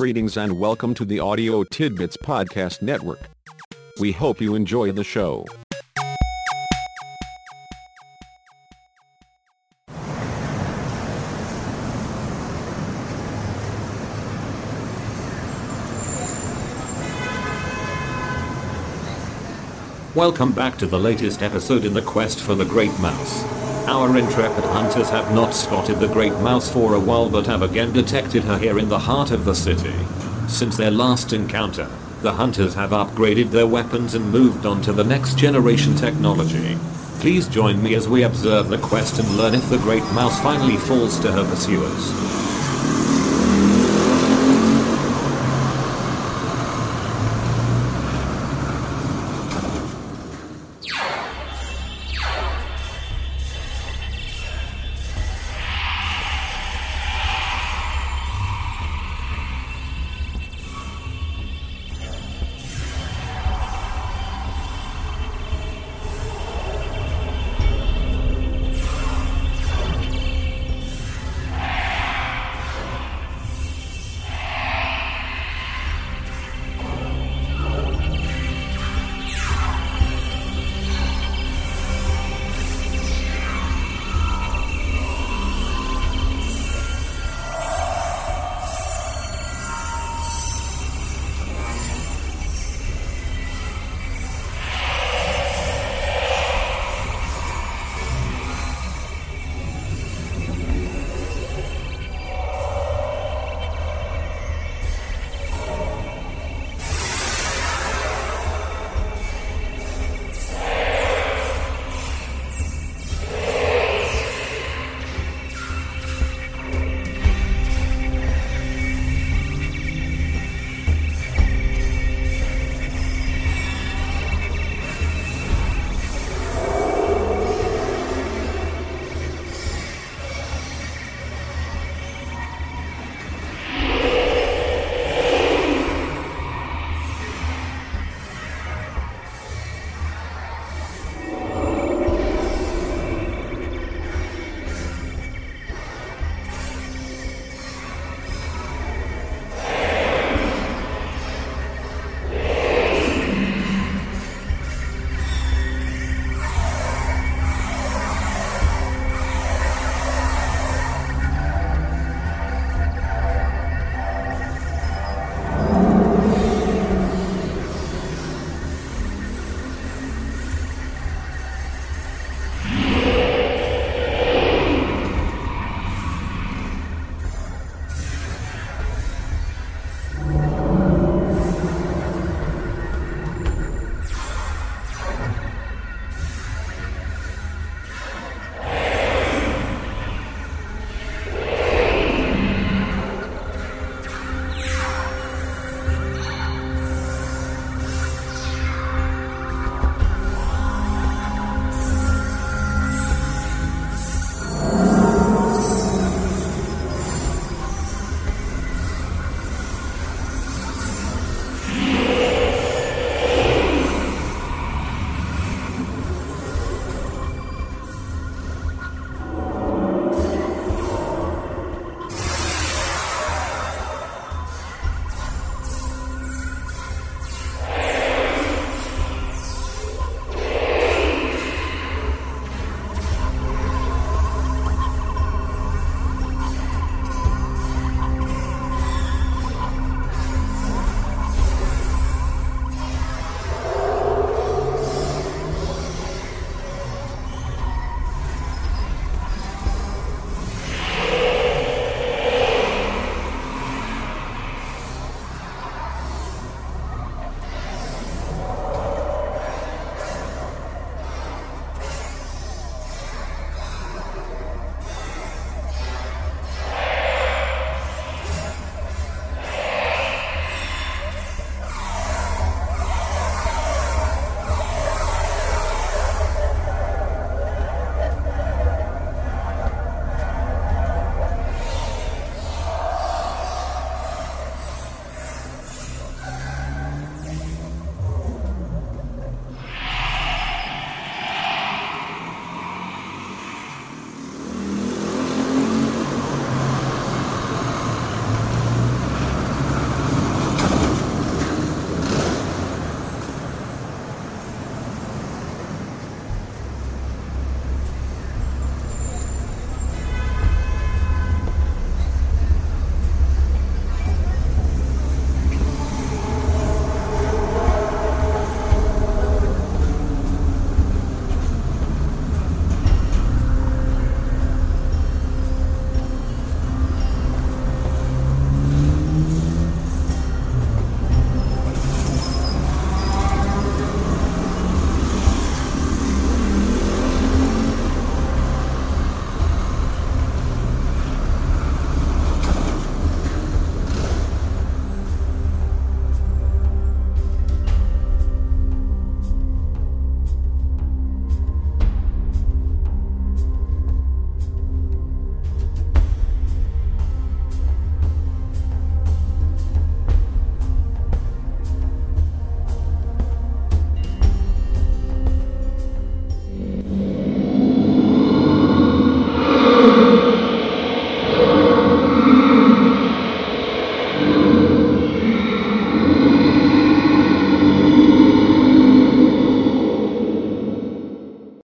Greetings and welcome to the Audio Tidbits Podcast Network. We hope you enjoy the show. Welcome back to the latest episode in the quest for the Great Mouse. Our intrepid hunters have not spotted the Great Mouse for a while but have again detected her here in the heart of the city. Since their last encounter, the hunters have upgraded their weapons and moved on to the next generation technology. Please join me as we observe the quest and learn if the Great Mouse finally falls to her pursuers.